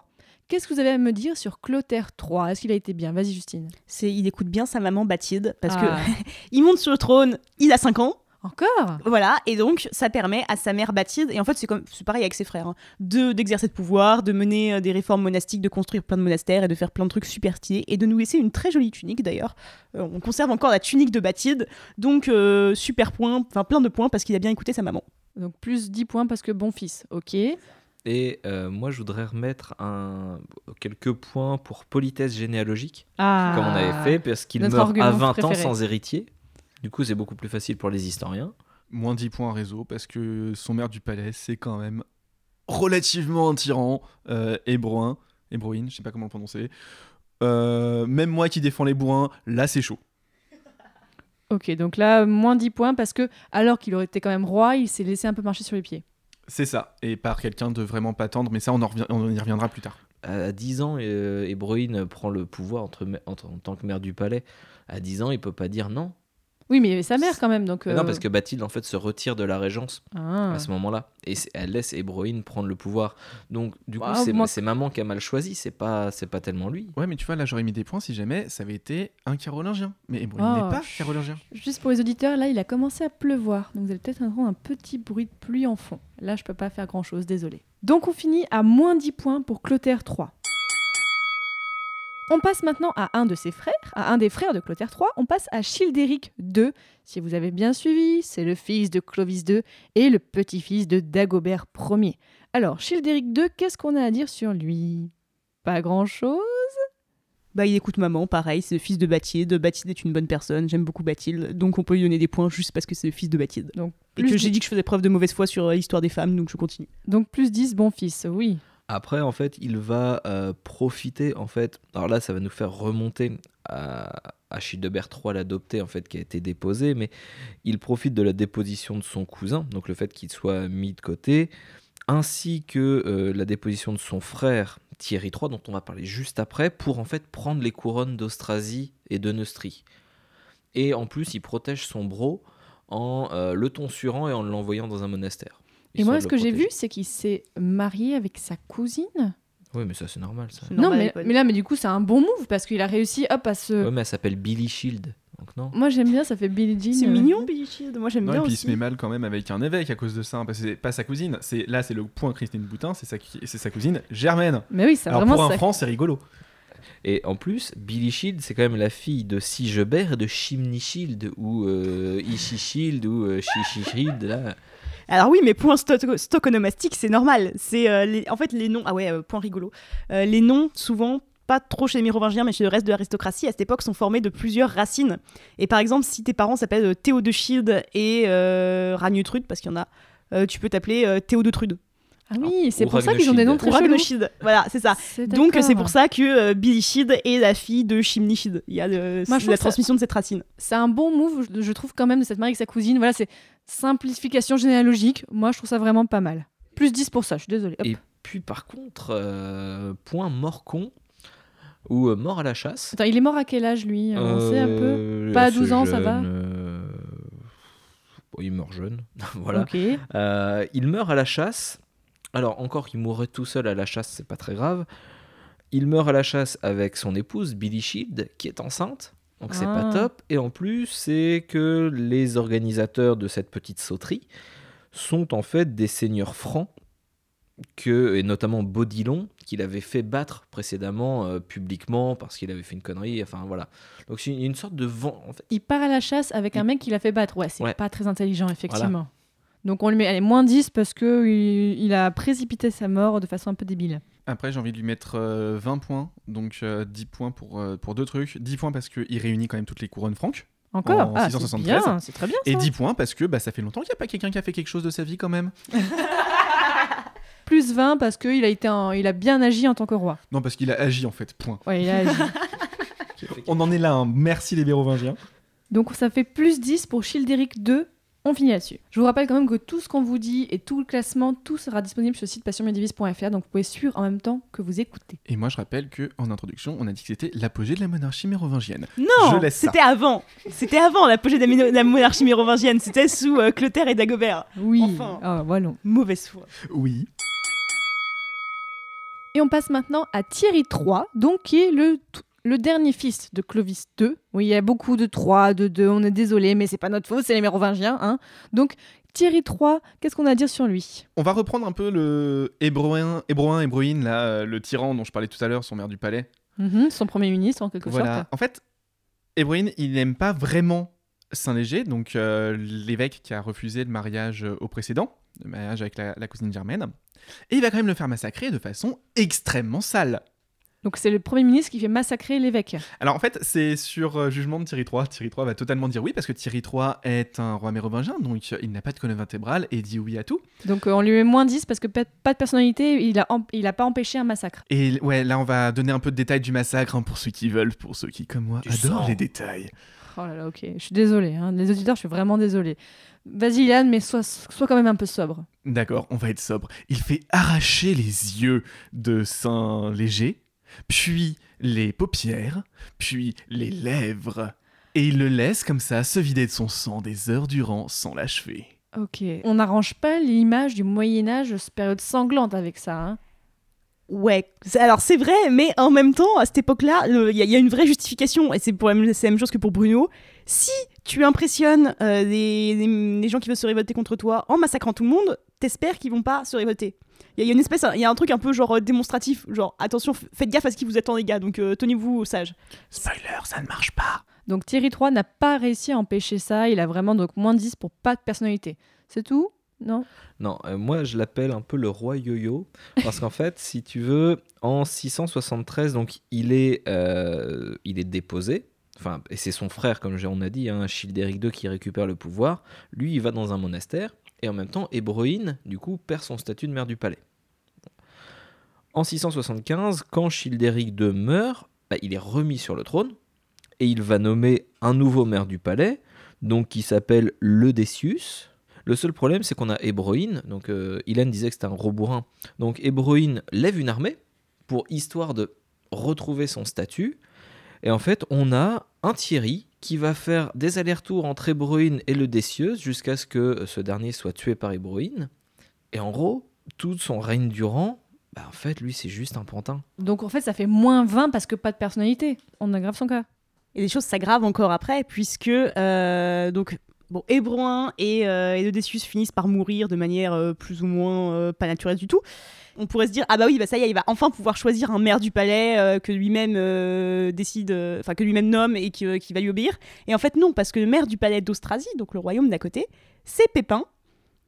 Qu'est-ce que vous avez à me dire sur Clotaire III Est-ce qu'il a été bien? Vas-y, Justine. C'est, il écoute bien sa maman Bathilde parce Ah. que il monte sur le trône, il a 5 ans. Encore Voilà, et donc ça permet à sa mère Bathilde, et en fait c'est comme c'est pareil avec ses frères, hein, de d'exercer de pouvoir, de mener euh, des réformes monastiques, de construire plein de monastères et de faire plein de trucs super stylés, et de nous laisser une très jolie tunique d'ailleurs. Euh, on conserve encore la tunique de Bathilde, donc euh, super point, enfin plein de points parce qu'il a bien écouté sa maman. Donc plus 10 points parce que bon fils, ok. Et euh, moi, je voudrais remettre un... quelques points pour politesse généalogique, Ah. comme on avait fait, parce qu'il meurt à argument 20 ans sans héritier. Du coup, c'est beaucoup plus facile pour les historiens. Moins 10 points réseau parce que son maire du palais, c'est quand même relativement un tyran, euh, hébroin, hébroïne, je sais pas comment le prononcer. Euh, même moi qui défends les bourrins, là c'est chaud. Ok, donc là, moins 10 points parce que, alors qu'il aurait été quand même roi, il s'est laissé un peu marcher sur les pieds. C'est ça, et par quelqu'un de vraiment pas tendre, mais ça on, en revient- on y reviendra plus tard. À 10 ans, euh, Hébroïne prend le pouvoir entre, entre- en tant que maire du palais. À 10 ans, il peut pas dire non. Oui, mais il y avait sa mère quand même, donc. Non, euh, parce que Bathilde, en fait, se retire de la régence Ah. à ce moment-là. Et elle laisse Hébroïne prendre le pouvoir. Donc, du coup, Bah, c'est moi- maman qui a mal choisi. C'est pas, c'est pas tellement lui. Ouais, mais tu vois, là j'aurais mis des points si jamais ça avait été un carolingien. Mais Hébroïne Oh, n'est pas chut. carolingien. Juste pour les auditeurs, là, il a commencé à pleuvoir. Donc vous allez peut-être entendre un petit bruit de pluie en fond. Là, je peux pas faire grand-chose, désolé. Donc on finit à moins 10 points pour Clotaire III. On passe maintenant à un de ses frères, à un des frères de Clotaire III. On passe à Childéric II. Si vous avez bien suivi, c'est le fils de Clovis II et le petit-fils de Dagobert Ier. Alors, Childéric II, qu'est-ce qu'on a à dire sur lui? Pas grand-chose? Bah il écoute maman, pareil, c'est le fils de Bathilde, Bathilde est une bonne personne, j'aime beaucoup Bathilde, donc on peut lui donner des points juste parce que c'est le fils de Bathilde. Donc, Et plus que j'ai dit que je faisais preuve de mauvaise foi sur euh, l'histoire des femmes, donc je continue. Donc plus 10, bon fils, oui. Après, en fait, il va euh, profiter, en fait. Alors là, ça va nous faire remonter à, à Childebert III, l'adopté, en fait, qui a été déposé, mais il profite de la déposition de son cousin, donc le fait qu'il soit mis de côté, ainsi que euh, la déposition de son frère Thierry III, dont on va parler juste après, pour en fait prendre les couronnes d'Austrasie et de Neustrie. Et en plus, il protège son bro en euh, le tonsurant et en l'envoyant dans un monastère. Et moi, ce que j'ai vu, c'est qu'il s'est marié avec sa cousine. Oui, mais ça, c'est normal, ça. Non, mais, mais là, mais du coup, c'est un bon move parce qu'il a réussi, hop, à se. Ouais, mais elle s'appelle Billy Shield. Donc non. Moi, j'aime bien, ça fait Billie Jean. C'est euh. mignon Billy Shield, moi j'aime bien et puis il se met mal quand même avec un évêque à cause de ça, hein, parce que c'est pas sa cousine. C'est là, c'est le point Christine Boutin, c'est sa, c'est sa cousine Germaine. Mais oui, c'est Alors vraiment pour un ça. franc, c'est rigolo. Et en plus, Billy Shield, c'est quand même la fille de Sigebert et de Chimney Shield, ou euh, Ishi Shield, ou euh, Shishi Shield, là. Alors oui, mais point sto- stoconomastique, c'est normal. C'est euh, les- en fait les noms. Ah ouais, euh, point rigolo. Euh, les noms, souvent, pas trop chez les Mérovingiens, mais chez le reste de l'aristocratie, à cette époque, sont formés de plusieurs racines. Et par exemple, si tes parents s'appellent Théo de Shield et euh, Ragnutrude, parce qu'il y en a, euh, tu peux t'appeler euh, Théo de Trude. Ah oui, c'est Ou pour ça qu'ils ont des noms très. Voilà, c'est ça. Donc c'est pour ça que euh, Billy Shield est la fille de Chimney Shield. Il y a le- Moi, la ça- transmission de cette racine. C'est un bon move, je je trouve quand même, de cette mariée avec sa cousine. Voilà, c'est simplification généalogique. Moi, je trouve ça vraiment pas mal. Plus 10 pour ça, je suis désolée. Hop. Et puis par contre, euh, point mort-con, ou euh, mort à la chasse. Attends, il est mort à quel âge, lui? On sait un peu? Euh, Pas à assez 12 ans, ça va? euh, bon, il meurt jeune, voilà. Il meurt à la chasse. Alors encore qu'il mourrait tout seul à la chasse, c'est pas très grave. Il meurt à la chasse avec son épouse Billy Shield, qui est enceinte. Donc c'est pas Ah. top. Et en plus, c'est que les organisateurs de cette petite sauterie sont en fait des seigneurs francs, que, et notamment Baudilon, qu'il avait fait battre précédemment euh, publiquement parce qu'il avait fait une connerie. Enfin voilà. Donc c'est une, une sorte de vent. En fait. Il part à la chasse avec un mec qui l'a fait battre. Ouais, c'est Ouais. pas très intelligent, effectivement. Donc on lui met allez, moins 10 parce que il, il a précipité sa mort de façon un peu débile. Après, j'ai envie de lui mettre euh, 20 points, donc euh, 10 points pour, euh, pour deux trucs. 10 points parce qu'il réunit quand même toutes les couronnes franques. Encore En Ah, c'est 673. bien, c'est très bien Et ça. 10 points parce que bah, ça fait longtemps qu'il n'y a pas quelqu'un qui a fait quelque chose de sa vie quand même. Plus 20 parce qu'il a, été un- il a bien agi en tant que roi. Non, parce qu'il a agi en fait, point. Ouais, il a agi. On en est là, hein. merci les Mérovingiens. Donc ça fait plus 10 pour Childéric II. On finit là-dessus. Je vous rappelle quand même que tout ce qu'on vous dit et tout le classement, tout sera disponible sur le site passionmedivis.fr, donc vous pouvez suivre en même temps que vous écoutez. Et moi je rappelle que en introduction, on a dit que c'était l'apogée de la monarchie mérovingienne. Non, Je laisse ça. c'était avant. C'était avant l'apogée de la, monarchie mérovingienne. C'était sous euh, Clotaire et Dagobert. Oui. Enfin. Ah, voilà. Mauvaise foi. Oui. Et on passe maintenant à Thierry III, donc qui est le, le dernier fils de Clovis II. Oui, il y a beaucoup de 3, de 2, on est désolé, mais c'est pas notre faute, c'est les Mérovingiens. Hein. Donc Thierry III, qu'est-ce qu'on a à dire sur lui? On va reprendre un peu le Hébroin, Hébroin, Hébroïne, là, euh, le tyran dont je parlais tout à l'heure, son maire du palais. Mhm, Son premier ministre en quelque Voilà. sorte. En fait, Hébroïne, il n'aime pas vraiment Saint-Léger, donc euh, l'évêque qui a refusé le mariage euh, au précédent, le mariage avec la, la cousine germaine. Et il va quand même le faire massacrer de façon extrêmement sale. Donc c'est le premier ministre qui fait massacrer l'évêque. Alors en fait, c'est sur euh, jugement de Thierry III. Thierry III va totalement dire oui parce que Thierry III est un roi mérovingien, donc il n'a pas de colonne vertébrale et dit oui à tout. Donc euh, on lui met moins 10 parce que pas pas de personnalité, il a, em- il a pas empêché un massacre. Et ouais, là on va donner un peu de détails du massacre hein, pour ceux qui veulent, pour ceux qui comme moi Du adorent sang. les détails. Oh là là, ok. Je suis désolée. hein. Les auditeurs, je suis vraiment désolée. Vas-y, Ilan, mais sois, sois quand même un peu sobre. D'accord, on va être sobre. Il fait arracher les yeux de Saint-Léger, puis les paupières, puis les lèvres. Et il le laisse comme ça se vider de son sang des heures durant sans l'achever. Ok. On n'arrange pas l'image du Moyen-Âge, cette période sanglante avec ça. hein? Ouais, alors c'est vrai, mais en même temps, à cette époque-là, il y, a- y a une vraie justification, et c'est pour la la même chose que pour Bruno. Si tu impressionnes euh, les, les- les gens qui veulent se révolter contre toi en massacrant tout le monde, t'espères qu'ils vont pas se révolter. Il y, a- y a une espèce, il y a un truc un peu genre euh, démonstratif, genre attention, faites gaffe à ce qui vous attend les gars, donc euh, tenez-vous sages. Spoiler, ça ne marche pas. Donc Thierry III n'a pas réussi à empêcher ça. Il a vraiment donc moins 10 pour pas de personnalité. C'est tout? Non? Non, euh, moi je l'appelle un peu le roi yo-yo, parce qu'en fait, si tu veux, en 673, donc il est, euh, il est déposé, enfin, et c'est son frère, comme on a dit, hein, Childéric II qui récupère le pouvoir. Lui, il va dans un monastère, et en même temps, Hébroïne, du coup, perd son statut de maire du palais. En 675, quand Childéric II meurt, bah, il est remis sur le trône, et il va nommer un nouveau maire du palais, donc qui s'appelle le Decius. Le seul problème, c'est qu'on a Hébroïne. Donc, euh, Ilan disait que c'était un gros bourrin. Donc, Hébroïne lève une armée pour histoire de retrouver son statut. Et en fait, on a un Thierry qui va faire des allers-retours entre Hébroïne et le Décieuse jusqu'à ce que ce dernier soit tué par Hébroïne. Et en gros, tout son règne durant, bah, en fait, lui, c'est juste un pantin. Donc en fait, ça fait moins 20 parce que pas de personnalité. On aggrave son cas. Et les choses s'aggravent encore après, puisque euh, donc bon, Hébroin et, euh, finissent par mourir de manière euh, plus ou moins euh, pas naturelle du tout. On pourrait se dire ah bah oui bah ça y est il va enfin pouvoir choisir un maire du palais euh, que lui-même décide enfin que lui-même nomme et qui, qui va lui obéir et en fait non parce que le maire du palais d'Austrasie donc le royaume d'à côté c'est Pépin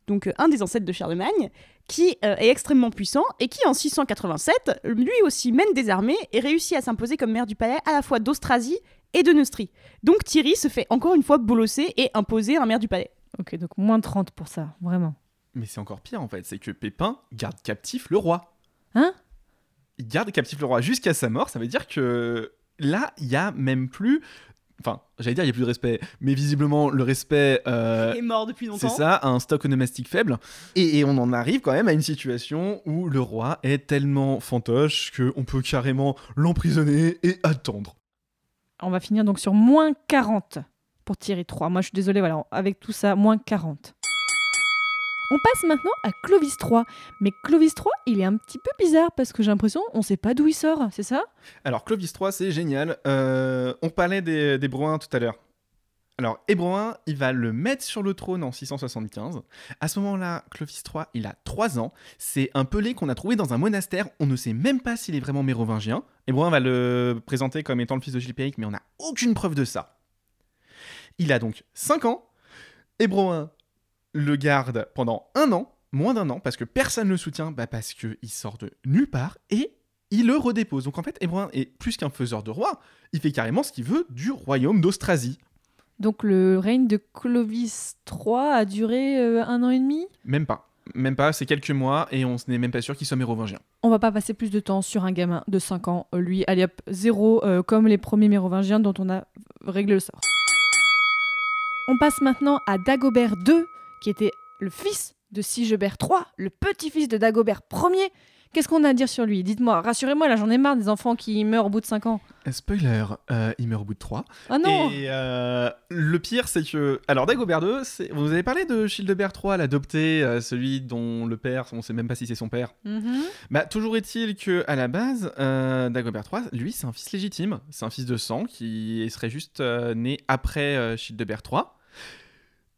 donc un des ancêtres de Charlemagne qui est extrêmement puissant et qui en 687 lui aussi mène des armées et réussit à s'imposer comme maire du palais à la fois d'Austrasie et de Neustrie. Donc Thierry se fait encore une fois bolosser et imposer un maire du palais. Ok, donc moins 30 pour ça, vraiment. Mais c'est encore pire en fait, c'est que Pépin garde captif le roi. Hein? Il garde captif le roi jusqu'à sa mort, ça veut dire que là, il y a même plus. Enfin, j'allais dire, il n'y a plus de respect, mais visiblement, le respect. euh, Il est mort depuis longtemps. C'est ça, un stock onomastique faible. Et, et on en arrive quand même à une situation où le roi est tellement fantoche qu'on peut carrément l'emprisonner et attendre. On va finir donc sur moins 40 pour Thierry 3. Moi, je suis désolée, voilà, avec tout ça, moins 40. On passe maintenant à Clovis 3. Mais Clovis 3, il est un petit peu bizarre parce que j'ai l'impression on sait pas d'où il sort, c'est ça? Alors, Clovis III, c'est génial. Euh, on parlait des, des Brouins tout à l'heure. Alors, Hébroin, il va le mettre sur le trône en 675. À ce moment-là, Clovis III, il a 3 ans. C'est un pelé qu'on a trouvé dans un monastère. On ne sait même pas s'il est vraiment mérovingien. Hébroin va le présenter comme étant le fils de Gilpéric, mais on n'a aucune preuve de ça. Il a donc 5 ans. Hébroin le garde pendant un an, moins d'un an, parce que personne ne le soutient, bah parce qu'il sort de nulle part, et il le redépose. Donc en fait, Hébroin est plus qu'un faiseur de roi, il fait carrément ce qu'il veut du royaume d'Austrasie. Donc le règne de Clovis III a duré euh, un an et demi? Même pas. Même pas, c'est quelques mois et on n'est même pas sûr qu'il soit mérovingien. On va pas passer plus de temps sur un gamin de 5 ans. Lui, allez hop, zéro, euh, comme les premiers mérovingiens dont on a réglé le sort. On passe maintenant à Dagobert II, qui était le fils de Sigebert III, le petit-fils de Dagobert Ier. Qu'est-ce qu'on a à dire sur lui? Dites-moi, rassurez-moi, là j'en ai marre des enfants qui meurent au bout de 5 ans. Euh, Spoiler, euh, il meurt au bout de 3. Ah non Et euh, le pire, c'est que. Alors, Dagobert II, c'est- vous avez parlé de Childebert III, l'adopté, euh, celui dont le père, on sait même pas si c'est son père. Mhm. Bah, toujours est-il que à la base, Dagobert III, lui, c'est un fils légitime. C'est un fils de sang qui serait juste né après Childebert III.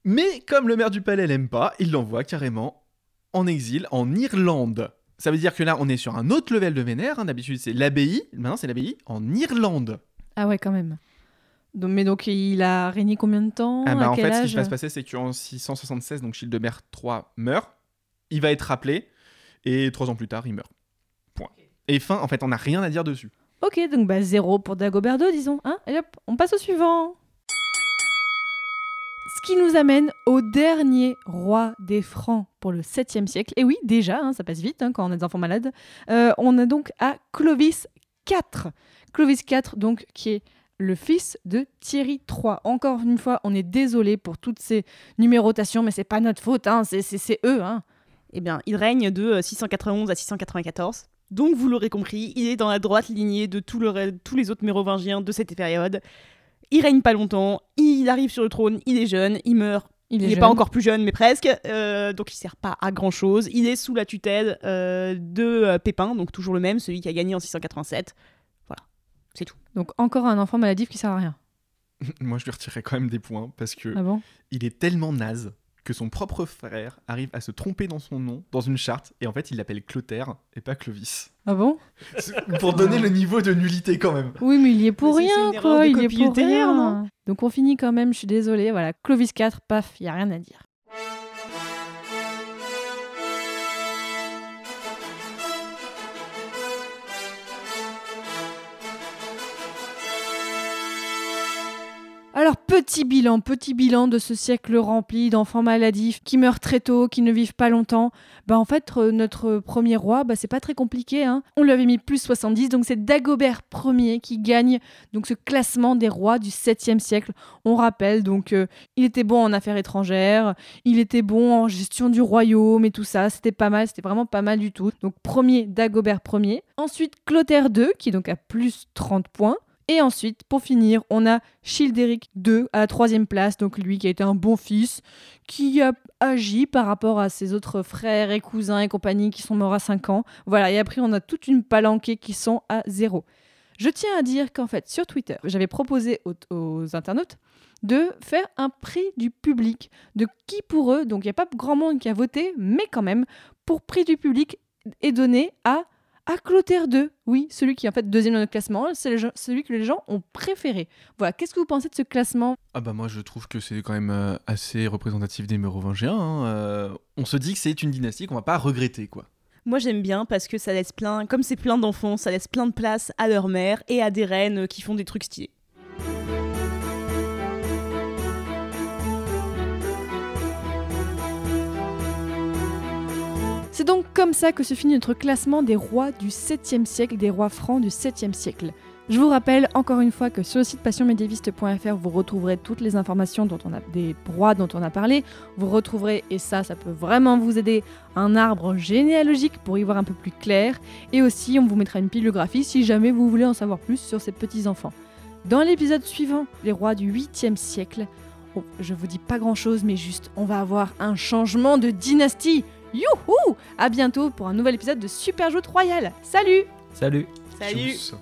Mais comme le maire du palais l'aime pas, il l'envoie carrément en exil en Irlande. Ça veut dire que là, on est sur un autre level de vénère. hein. D'habitude, c'est l'abbaye. Maintenant, c'est l'abbaye en Irlande. Ah ouais, quand même. Donc, mais donc il a régné combien de temps? Ah bah, À en quel fait, ce qui âge? va se passer, c'est qu'en 676, donc Childebert III meurt. Il va être rappelé. Et trois ans plus tard, il meurt. Point. Et fin, en fait, on n'a rien à dire dessus. Ok, donc bah zéro pour Dagobert II, disons. Hein Et hop, on passe au suivant. Qui nous amène au dernier roi des Francs pour le 7e siècle. Et oui, déjà, hein, ça passe vite hein, quand on a des enfants malades. Euh, on a donc à Clovis IV. Clovis IV, donc, qui est le fils de Thierry III. Encore une fois, on est désolé pour toutes ces numérotations, mais c'est pas notre faute, hein, c'est- eux. Eh bien, il règne de euh, 691 à 694. Donc, vous l'aurez compris, il est dans la droite lignée de tous les autres mérovingiens de cette période. Il règne pas longtemps, il arrive sur le trône, il est jeune, il meurt. Il Il est pas encore plus jeune, mais presque. euh, donc, il sert pas à grand chose. Il est sous la tutelle euh, de euh, Pépin, donc toujours le même, celui qui a gagné en 687. Voilà, c'est tout. Donc encore un enfant maladif qui sert à rien. Moi, je lui retirerais quand même des points parce que Ah bon? il est tellement naze que son propre frère arrive à se tromper dans son nom, dans une charte, et en fait, il l'appelle Clotaire et pas Clovis. Ah bon? Pour donner le niveau de nullité quand même. Oui, mais il y est pour Mais rien, quoi. Il y est pour rien. non Donc on finit quand même, je suis désolée. Voilà, Clovis IV, paf, il y a rien à dire. Alors, petit bilan, petit bilan de ce siècle rempli d'enfants maladifs qui meurent très tôt, qui ne vivent pas longtemps. Bah, en fait, euh, notre premier roi, bah, c'est pas très compliqué. Hein. On lui avait mis plus 70, donc c'est Dagobert Ier qui gagne donc ce classement des rois du 7e siècle. On rappelle donc euh, il était bon en affaires étrangères, il était bon en gestion du royaume et tout ça, c'était pas mal, c'était vraiment pas mal du tout. Donc premier Dagobert Ier, ensuite Clotaire II qui donc a plus 30 points. Et ensuite, pour finir, on a Childéric II à la troisième place, donc lui qui a été un bon fils, qui a agi par rapport à ses autres frères et cousins et compagnie qui sont morts à 5 ans. Voilà, et après on a toute une palanquée qui sont à zéro. Je tiens à dire qu'en fait, sur Twitter, j'avais proposé aux, aux internautes de faire un prix du public, de qui pour eux, donc il n'y a pas grand monde qui a voté, mais quand même, pour prix du public est donné à, à Clotaire II. Oui, celui qui est en fait deuxième dans notre classement, c'est celui que les gens ont préféré. Voilà, qu'est-ce que vous pensez de ce classement? Ah bah moi je trouve que c'est quand même euh, assez représentatif des Mérovingiens. hein, euh, on se dit que c'est une dynastie qu'on va pas regretter quoi. Moi j'aime bien parce que ça laisse plein, comme c'est plein d'enfants, ça laisse plein de place à leur mère et à des reines euh, qui font des trucs stylés. C'est donc comme ça que se finit notre classement des rois du 7e siècle, des rois francs du 7e siècle. Je vous rappelle encore une fois que sur le site passionmédiéviste.fr, vous retrouverez toutes les informations dont on a des rois dont on a parlé. Vous retrouverez, et ça, ça peut vraiment vous aider, un arbre généalogique pour y voir un peu plus clair. Et aussi, on vous mettra une bibliographie si jamais vous voulez en savoir plus sur ces petits enfants. Dans l'épisode suivant, les rois du 8e siècle, oh, je vous dis pas grand chose, mais juste, on va avoir un changement de dynastie. Youhou À bientôt pour un nouvel épisode de Super Joute Royal. Salut Salut Salut Tchuss.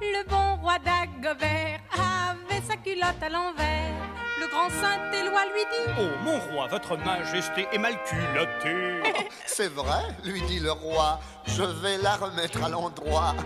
Le bon roi d'Agobert avait sa culotte à l'envers. Le grand Saint-Éloi lui dit Oh, mon roi, votre majesté est mal culottée. C'est vrai, lui dit le roi, je vais la remettre à l'endroit.